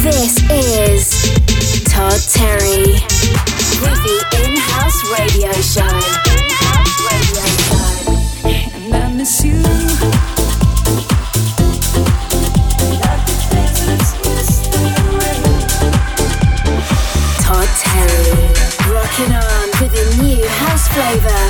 This is Todd Terry with the in-house radio show. And I miss you. Todd Terry, rocking on with a new house flavor.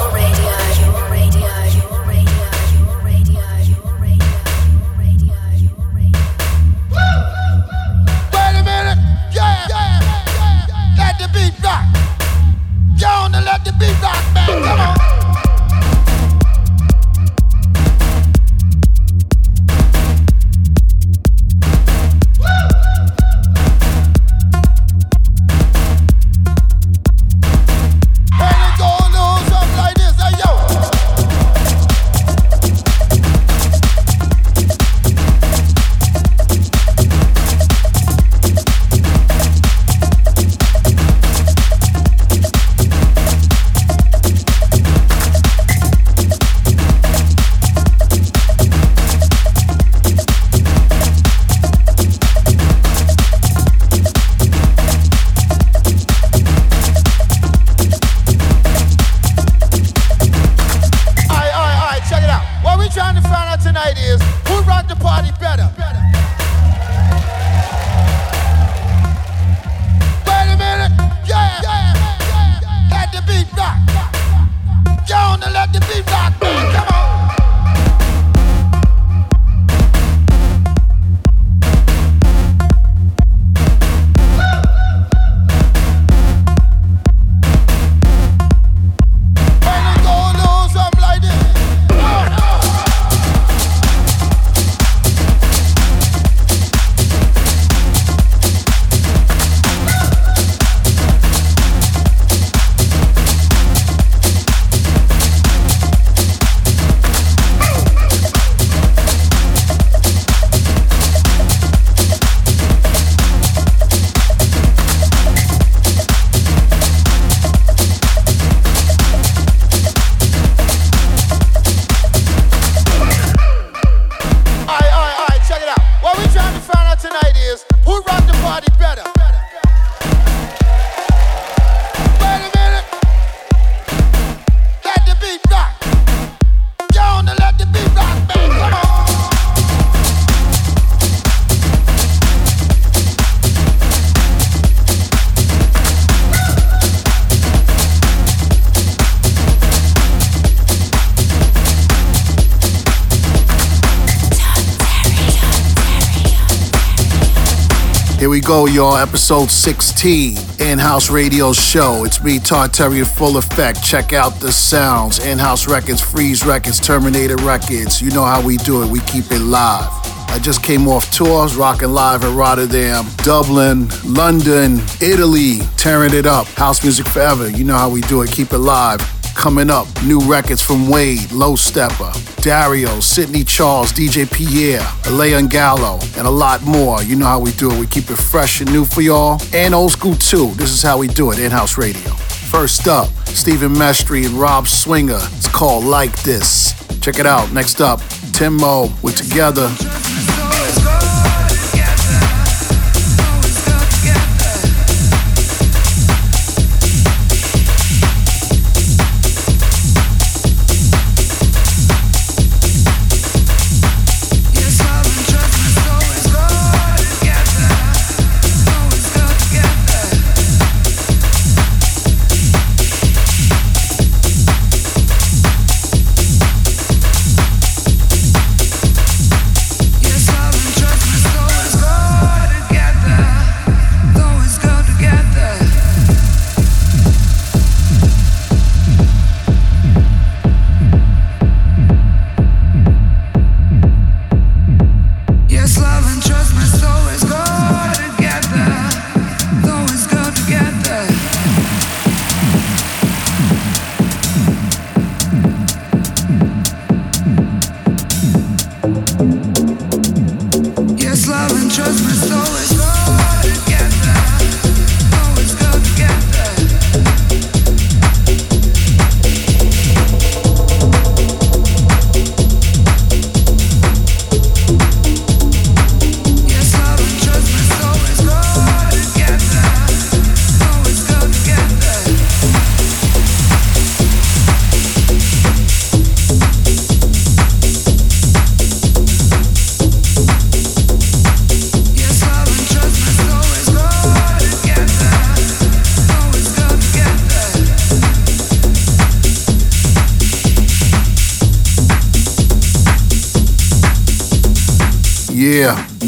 go, y'all. Episode 16, In House Radio Show. It's me, Todd full effect. Check out the sounds. In House Records, Freeze Records, Terminator Records. You know how we do it, we keep it live. I just came off tours, rocking live in Rotterdam, Dublin, London, Italy, tearing it up. House music forever. You know how we do it, keep it live. Coming up, new records from Wade, Low Steppa, Dario, Sidney Charles, DJ Pierre, Leon Gallo, and a lot more. You know how we do it. We keep it fresh and new for y'all, and old school too. This is how we do it, in-house radio. First up, Stephen Mestre and Rob Swinger. It's called Like This. Check it out. Next up, Tim Mo. We're together.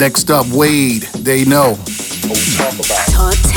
Next up, Wade. They know. Talk about.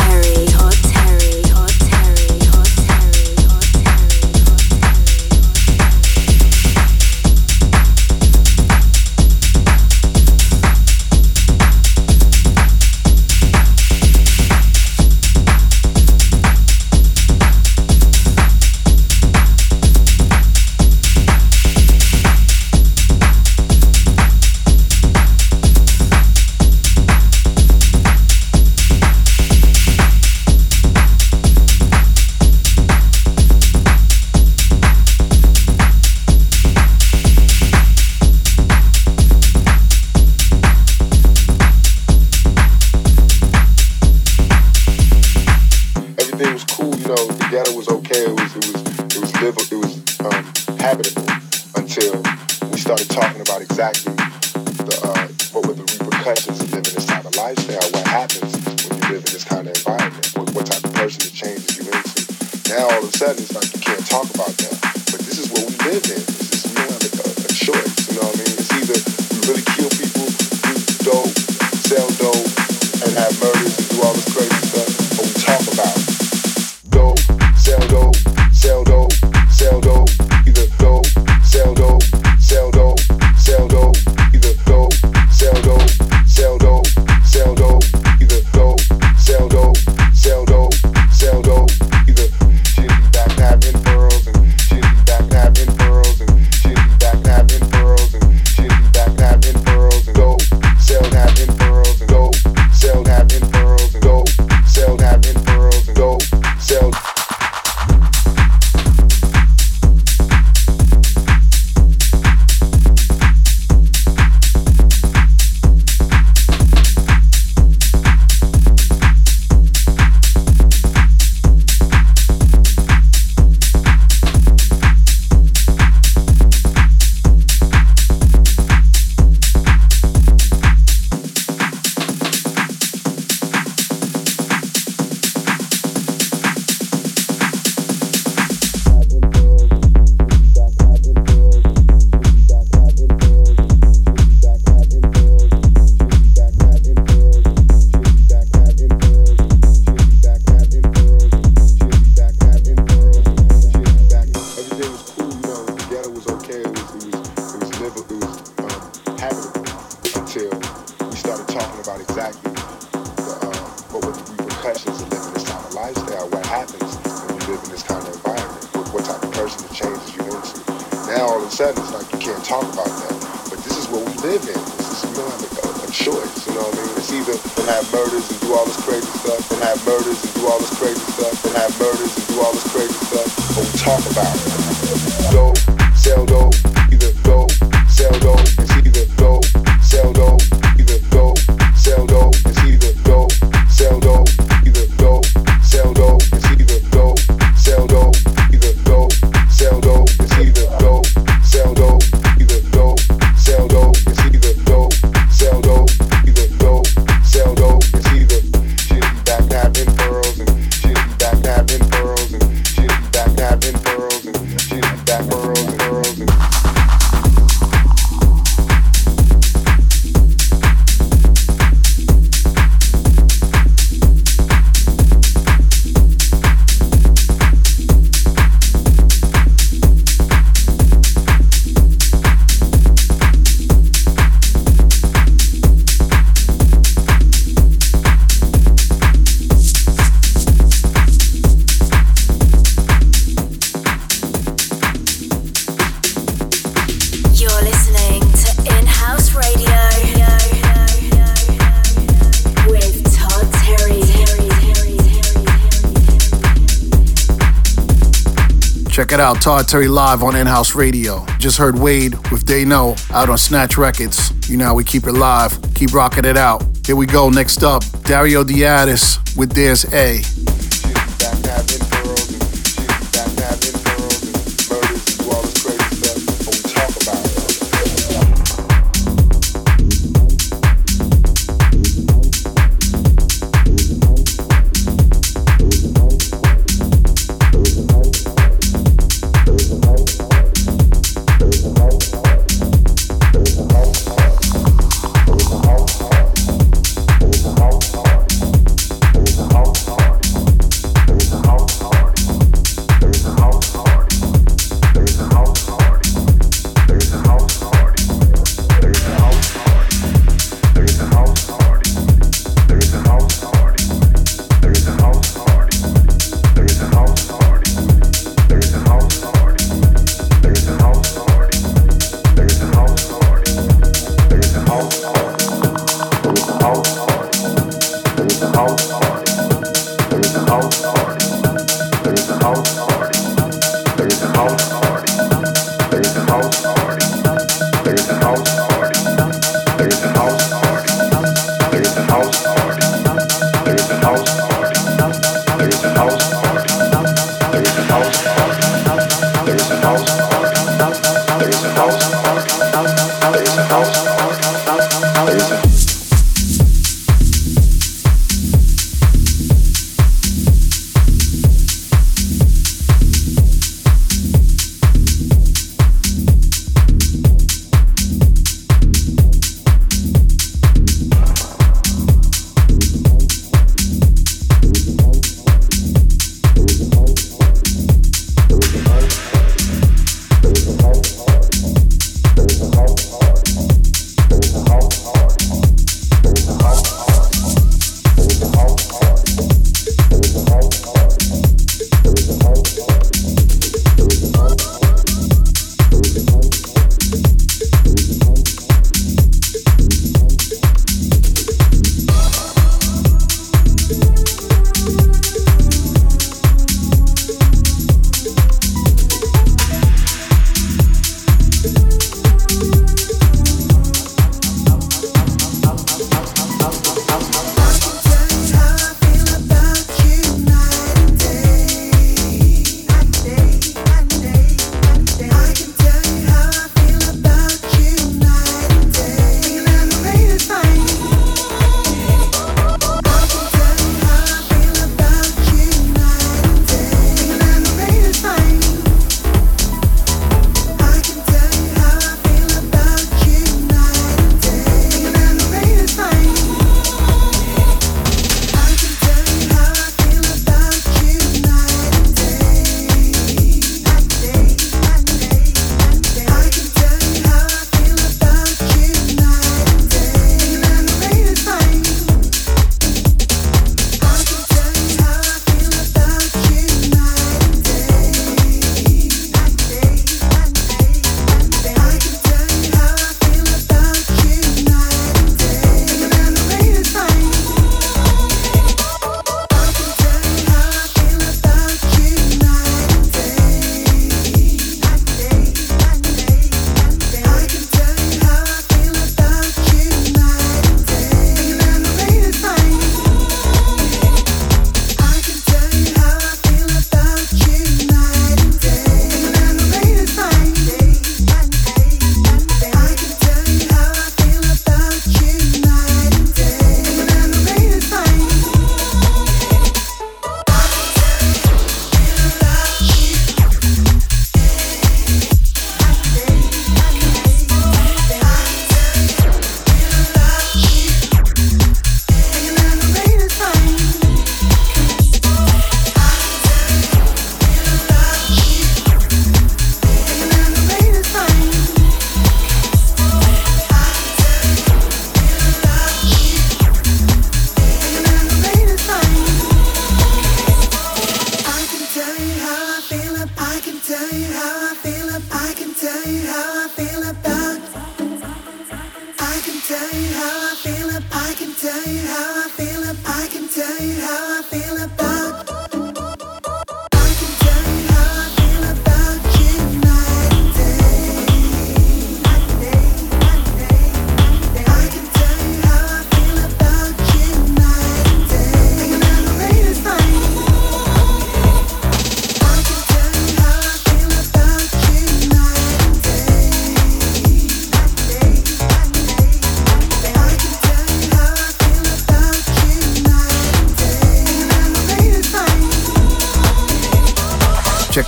it out, Todd Terry Live on In House Radio. Just heard Wade with They Know out on Snatch Records. You know we keep it live, keep rocking it out. Here we go, next up, Dario D'Attis with There's A.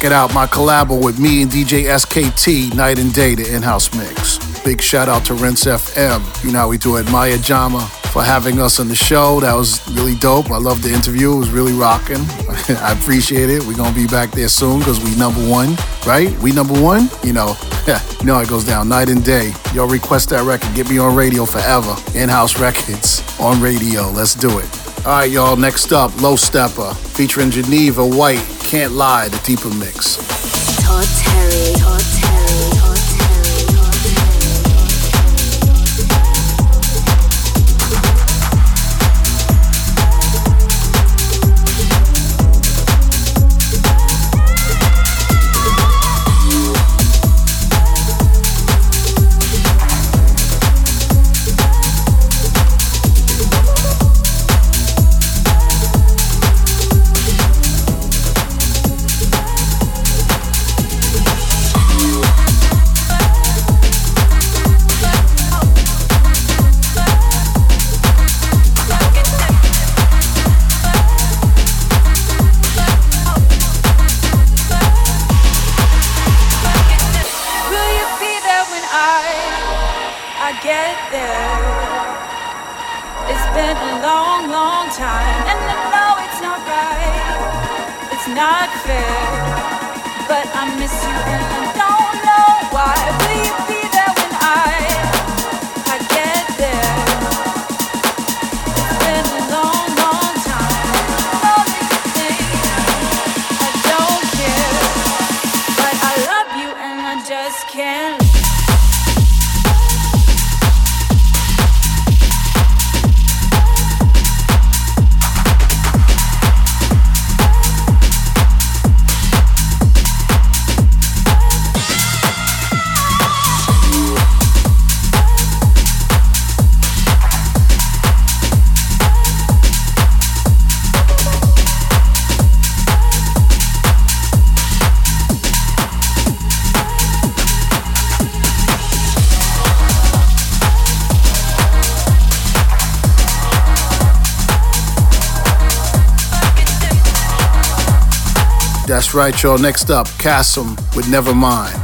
it out, my collab with me and DJ SKT, Night and Day, the in-house mix. Big shout out to Rinse FM. You know how we do it. Maya Jama for having us on the show. That was really dope. I love the interview. It was really rocking. I appreciate it. We're gonna be back there soon because we number one, right? We number one. You know, yeah, you know it goes down. Night and day. Y'all request that record. Get me on radio forever. In-house records on radio. Let's do it. All right, y'all. Next up, Low Steppa featuring Geneva White. Can't lie, the deeper mix. Right, y'all. Next up, Cassim with Nevermind.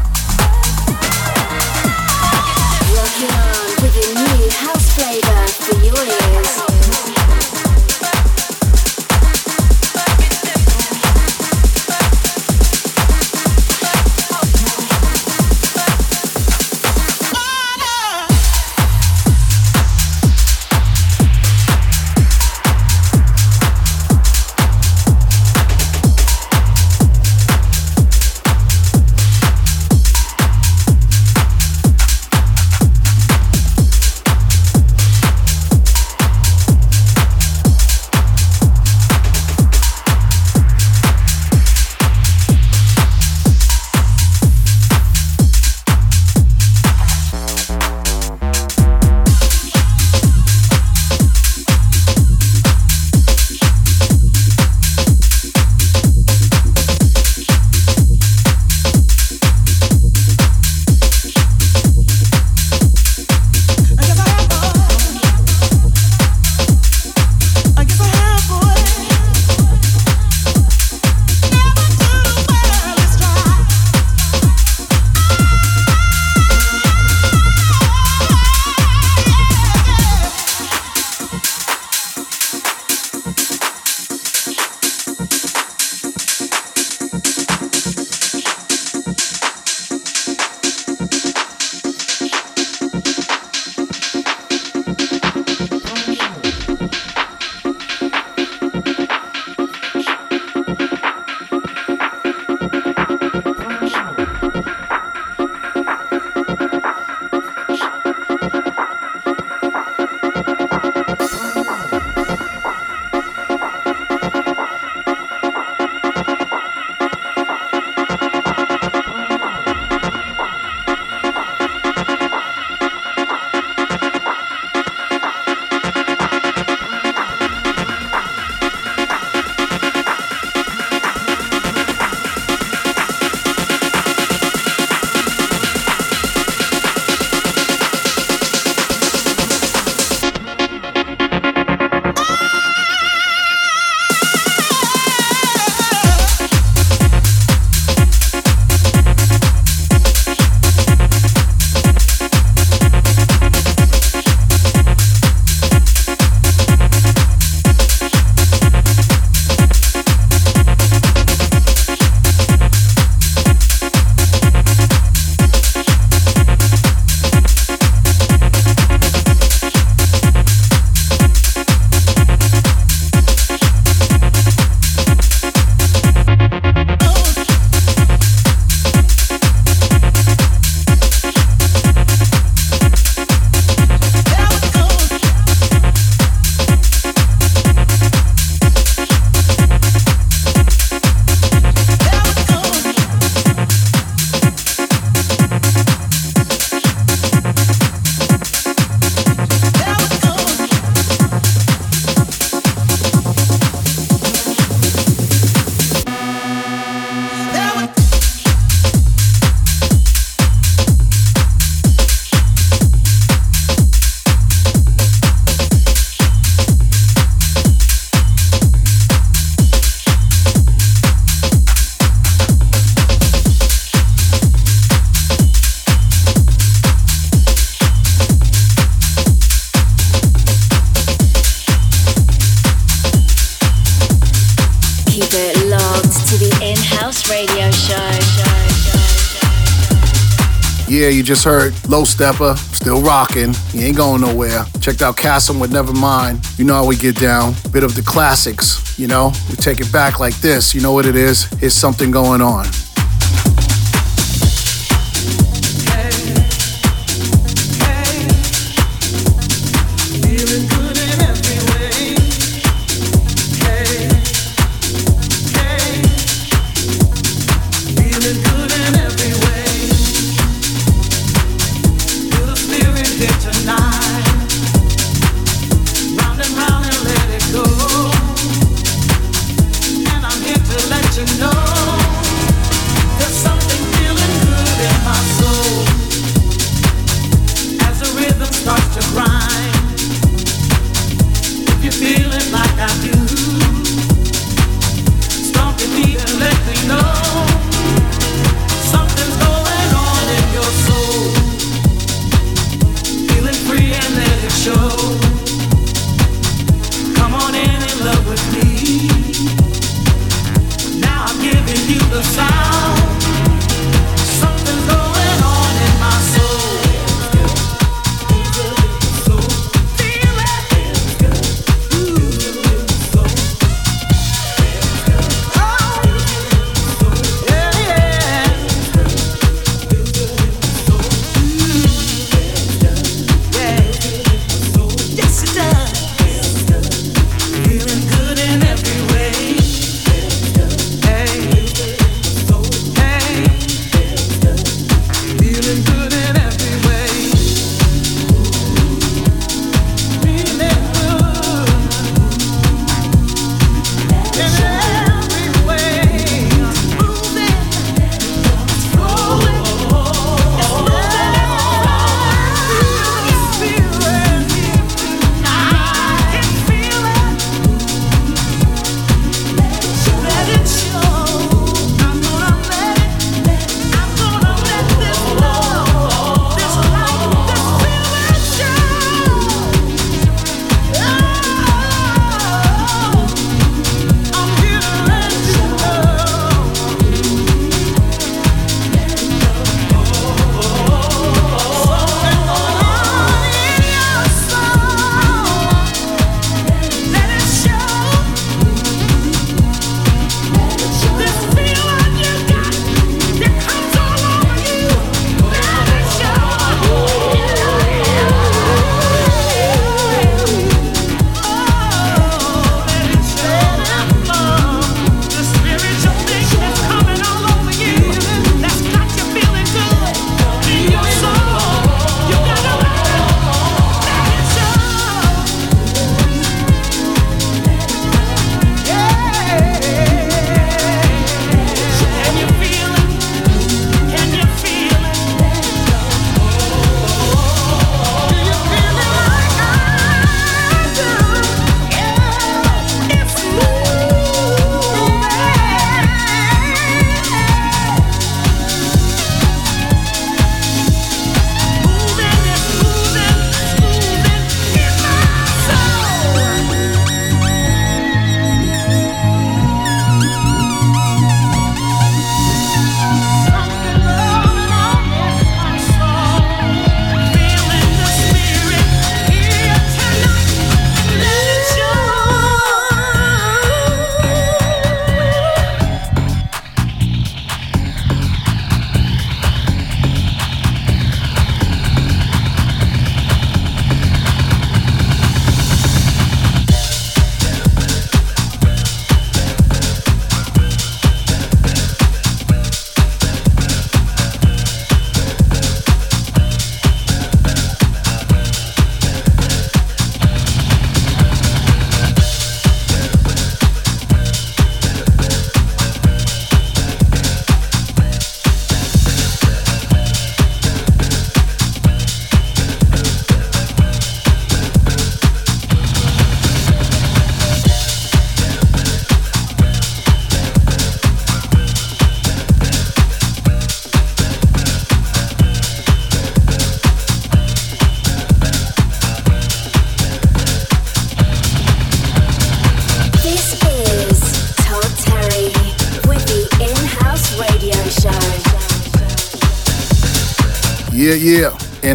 Yeah, you just heard Low Steppa, still rocking. He ain't going nowhere. Checked out Cassim with Nevermind. You know how we get down. Bit of the classics, you know? We take it back like this. You know what it is? Here's something going on.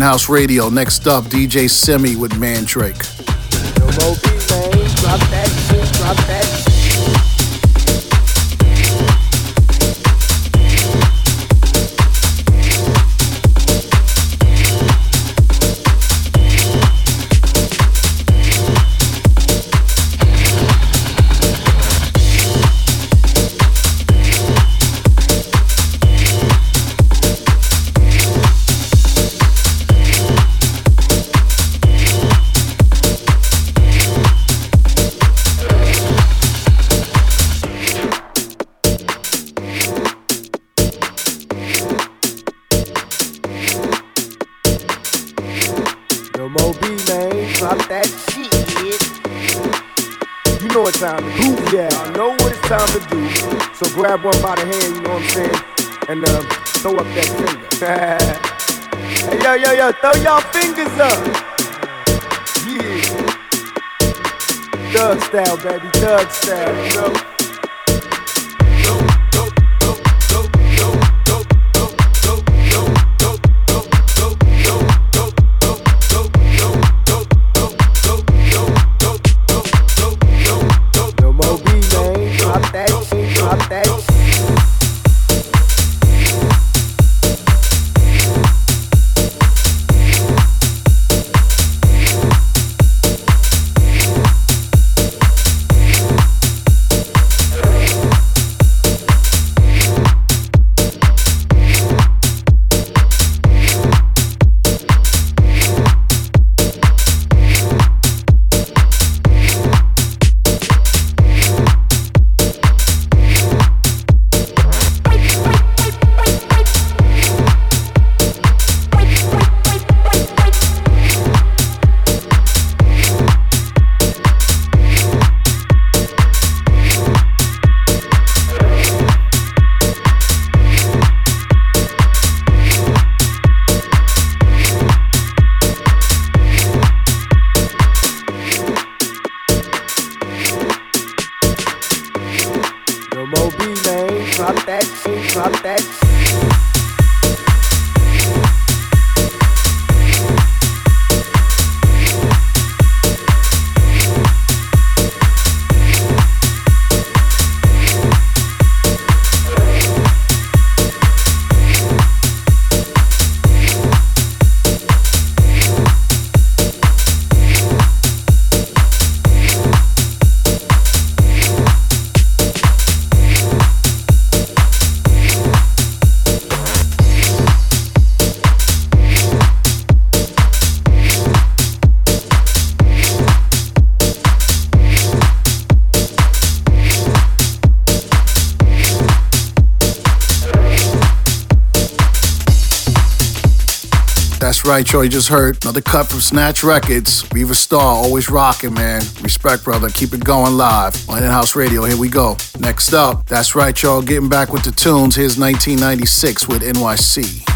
House radio. Next up, DJ Semi with Mandrake. Shit, drop that shit. grab one by the hand, you know what I'm saying? And uh, throw up that finger. hey, yo, yo, yo, throw y'all fingers up. Yeah. Doug style, baby, Doug style, you know? Thank you right, Troy. You just heard another cut from Snatch Records. Viva Star, always rocking, man. Respect, brother. Keep it going live on In House Radio. Here we go. Next up, that's right, y'all. Getting back with the tunes. Here's 1996 with NYC.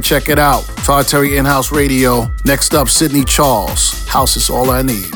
Check it out. Todd Terry In-House Radio. Next up, Sidney Charles. House is all I need.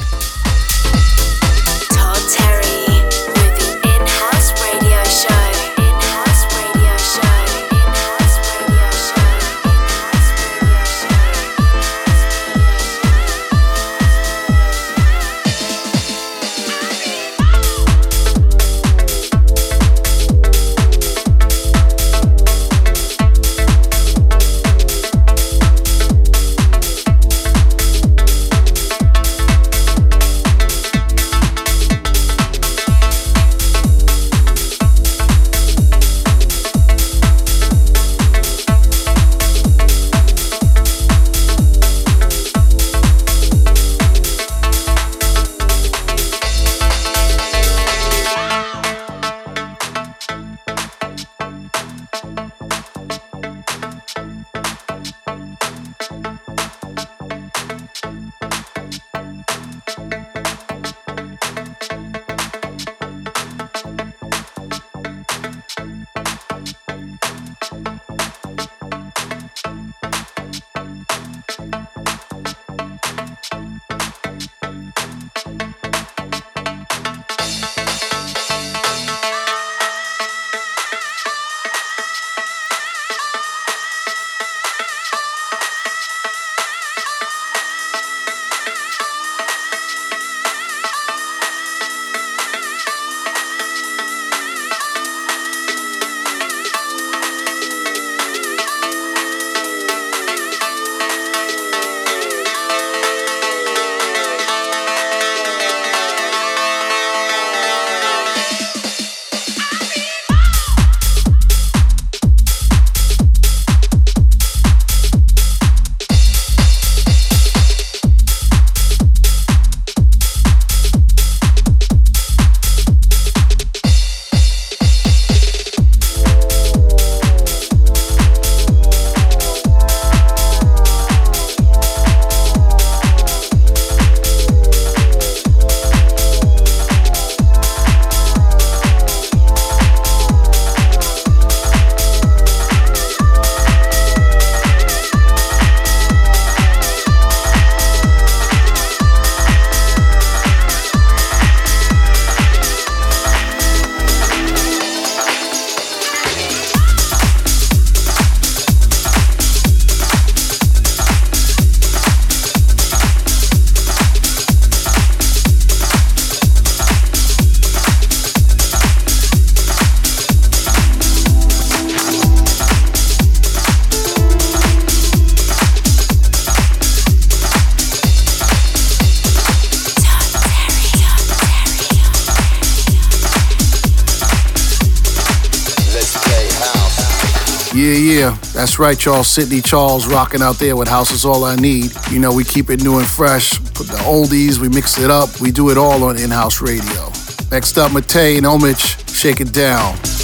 Right, y'all. Sidney Charles rocking out there with House is All I Need. You know, we keep it new and fresh. Put the oldies, we mix it up. We do it all on in house radio. Next up, Matei and Omich, Shake It Down.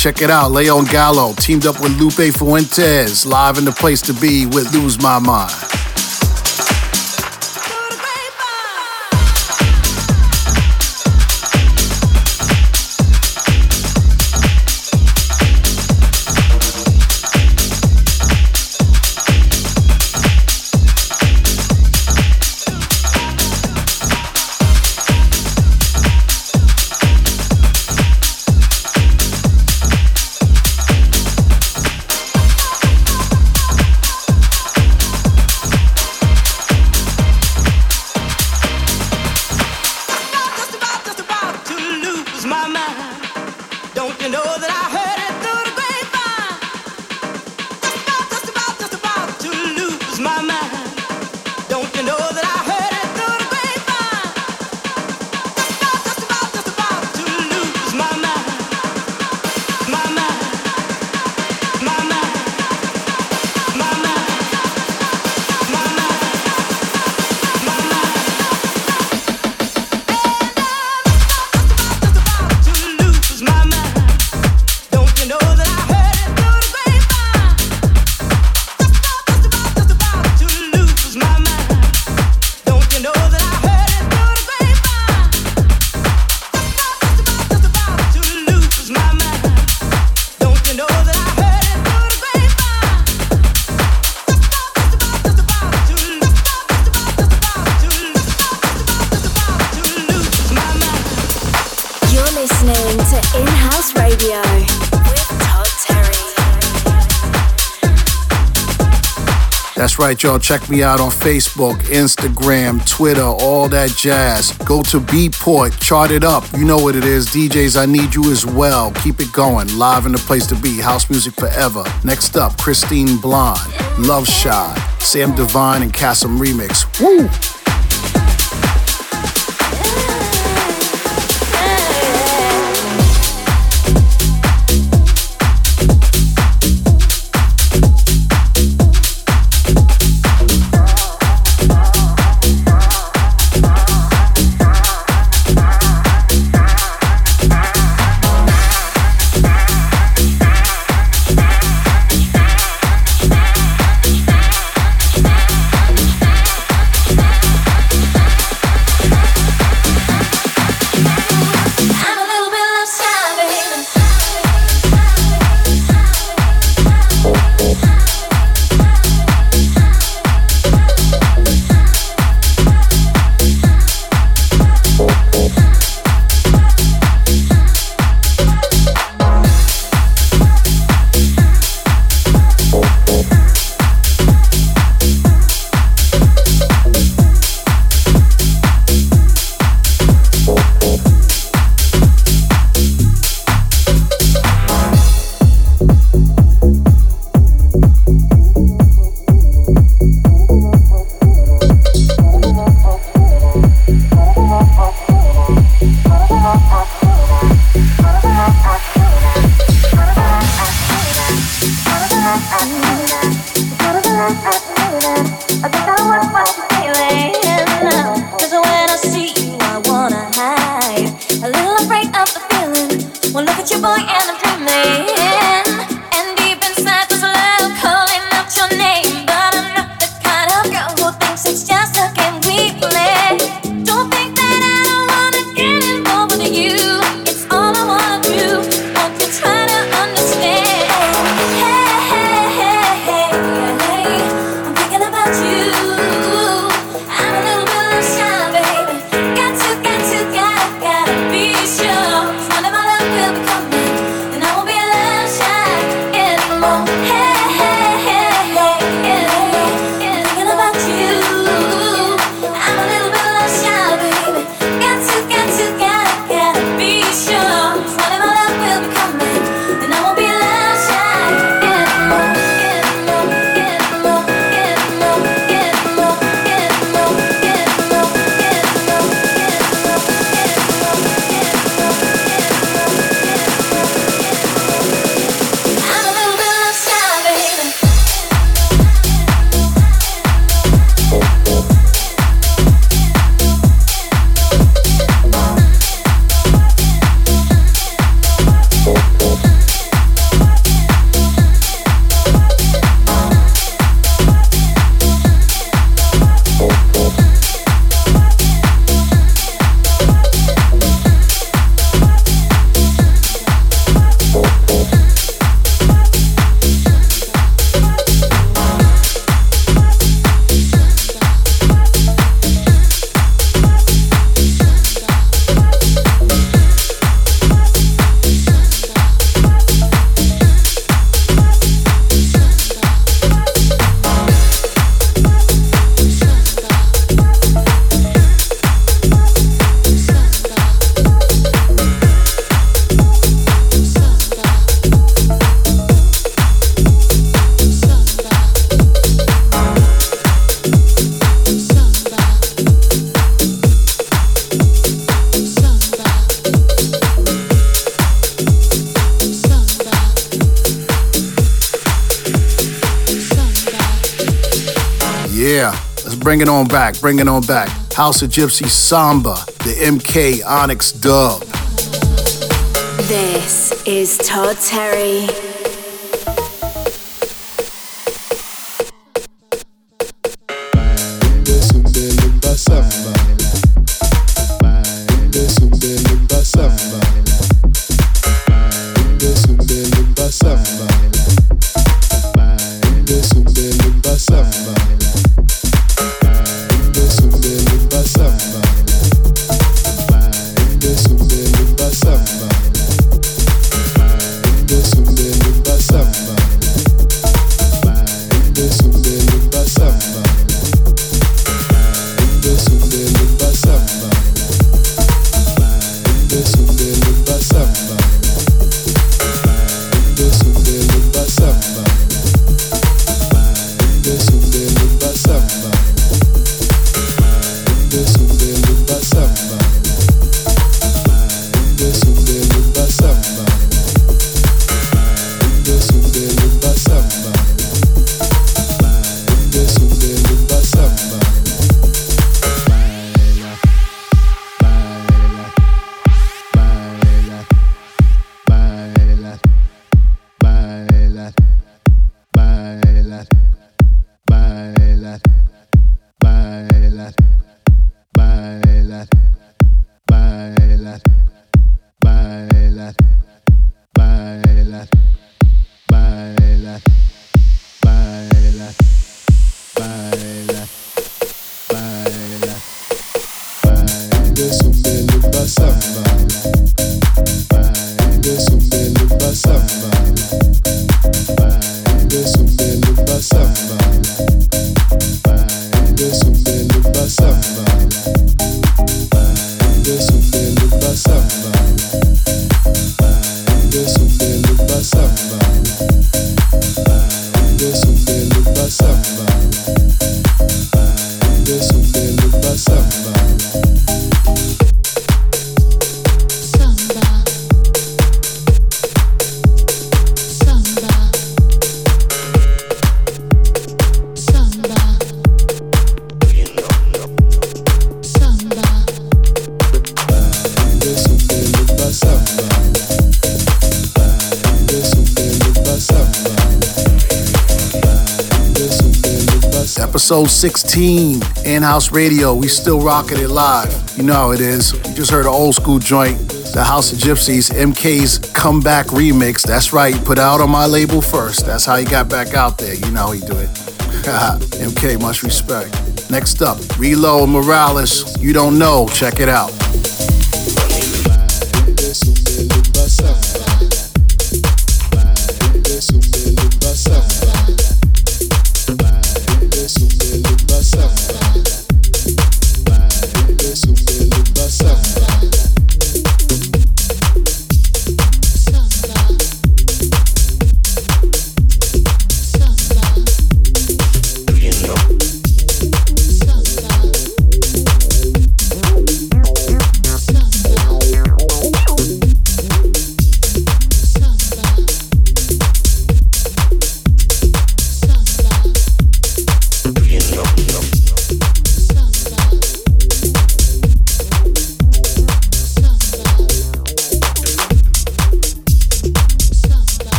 Check it out. Leon Gallo teamed up with Lupe Fuentes, live in the place to be with Lose My Mind. Y'all. Check me out on Facebook, Instagram, Twitter, all that jazz. Go to Beatport, chart it up. You know what it is. DJs, I need you as well. Keep it going. Live in the place to be. House music forever. Next up, Kristine Blond, Love Shot, Sam Divine, and CASSIMM Remix. Woo! Bring it on back, bring it on back. House of Gypsy Samba, the MK Onyx dub. This is Todd Terry. Episode 16, in house radio. We still rocking it live. You know how it is. You just heard an old school joint, the House of Gypsies, MK's comeback remix. That's right, put out on my label first. That's how he got back out there. You know how he do it. MK, much respect. Next up, Relo Morales. You don't know. Check it out.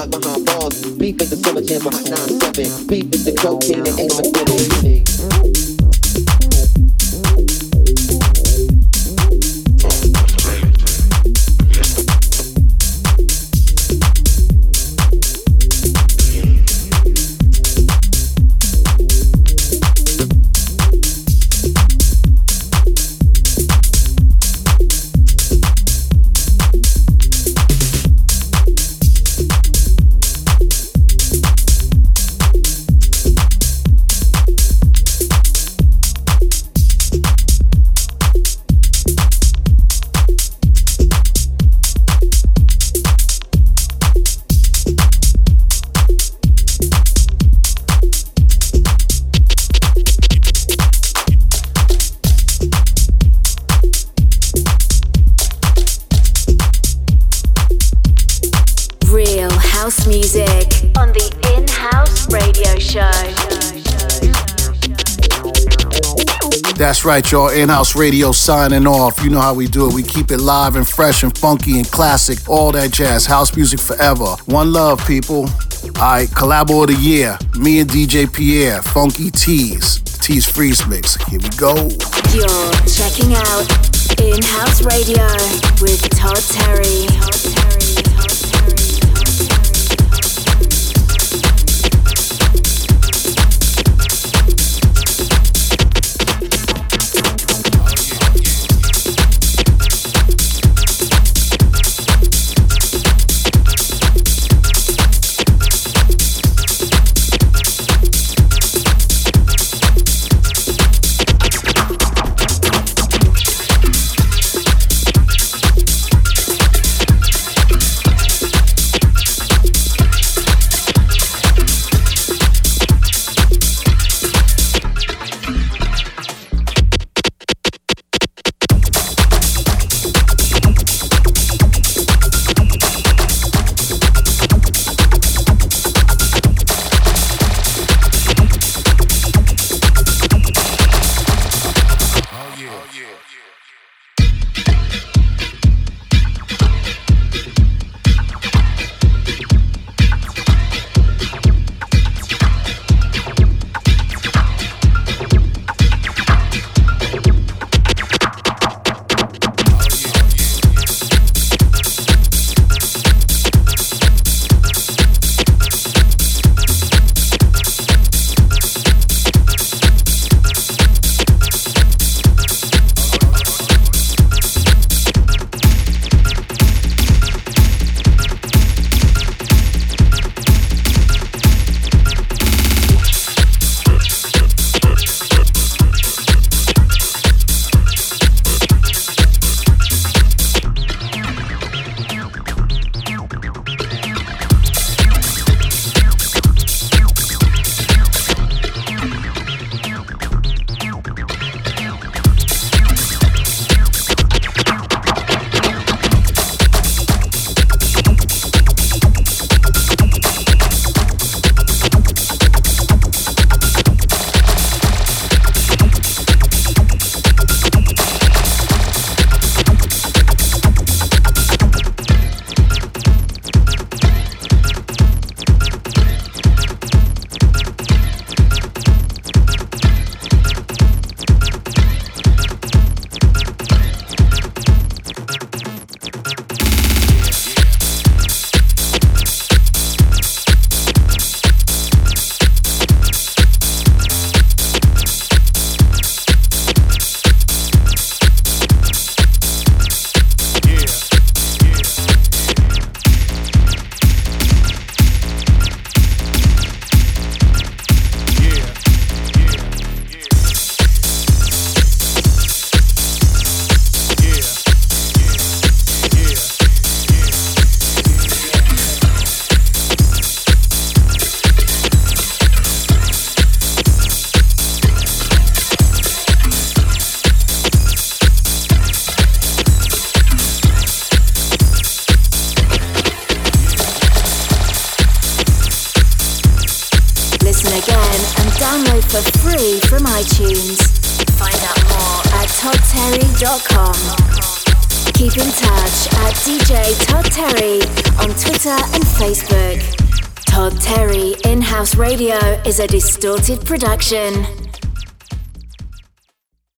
Like behind bars. Beef is the summer jam for hot 9-7. Beef is the cocaine and ain't my right, y'all. In house radio signing off. You know how we do it. We keep it live and fresh and funky and classic. All that jazz. House music forever. One love, people. All right, collabo of the year. Me and DJ Pierre, Funky Tees. Tees Freeze Mix. Here we go. You're checking out In House Radio with Todd Terry. Is a distorted production.